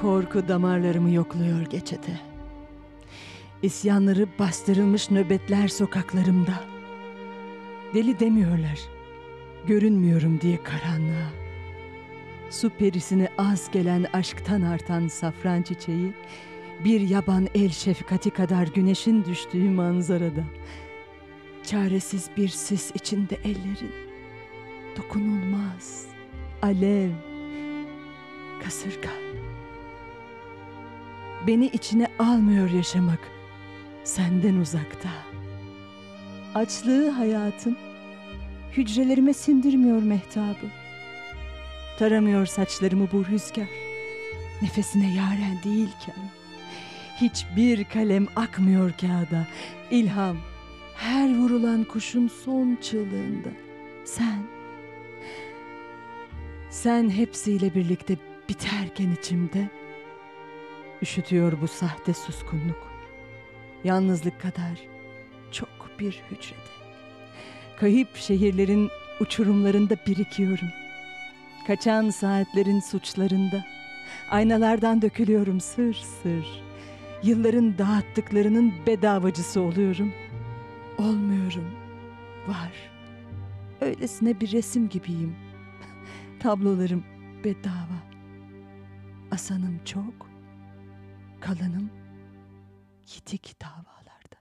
Korku damarlarımı yokluyor gecede. İsyanları bastırılmış nöbetler sokaklarımda. Deli demiyorlar. Görünmüyorum diye karanlığa. Su perisine az gelen aşktan artan safran çiçeği, bir yaban el şefkati kadar güneşin düştüğü manzarada. Çaresiz bir sis içinde ellerin, dokunulmaz, alev, kasırga. Beni içine almıyor yaşamak, senden uzakta. Açlığı hayatın, hücrelerime sindirmiyor mehtabı. Taramıyor saçlarımı bu rüzgar, nefesine yaren değilken. Hiçbir kalem akmıyor kağıda, ilham her vurulan kuşun son çığlığında. Sen, sen hepsiyle birlikte biterken içimde, üşütüyor bu sahte suskunluk. Yalnızlık kadar çok bir hücrede. Kayıp şehirlerin uçurumlarında birikiyorum. Kaçan saatlerin suçlarında. Aynalardan dökülüyorum sır sır. Yılların dağıttıklarının bedavacısı oluyorum. Olmuyorum. Var. Öylesine bir resim gibiyim. Tablolarım bedava. Asanım çok. Kalanım yitik dava.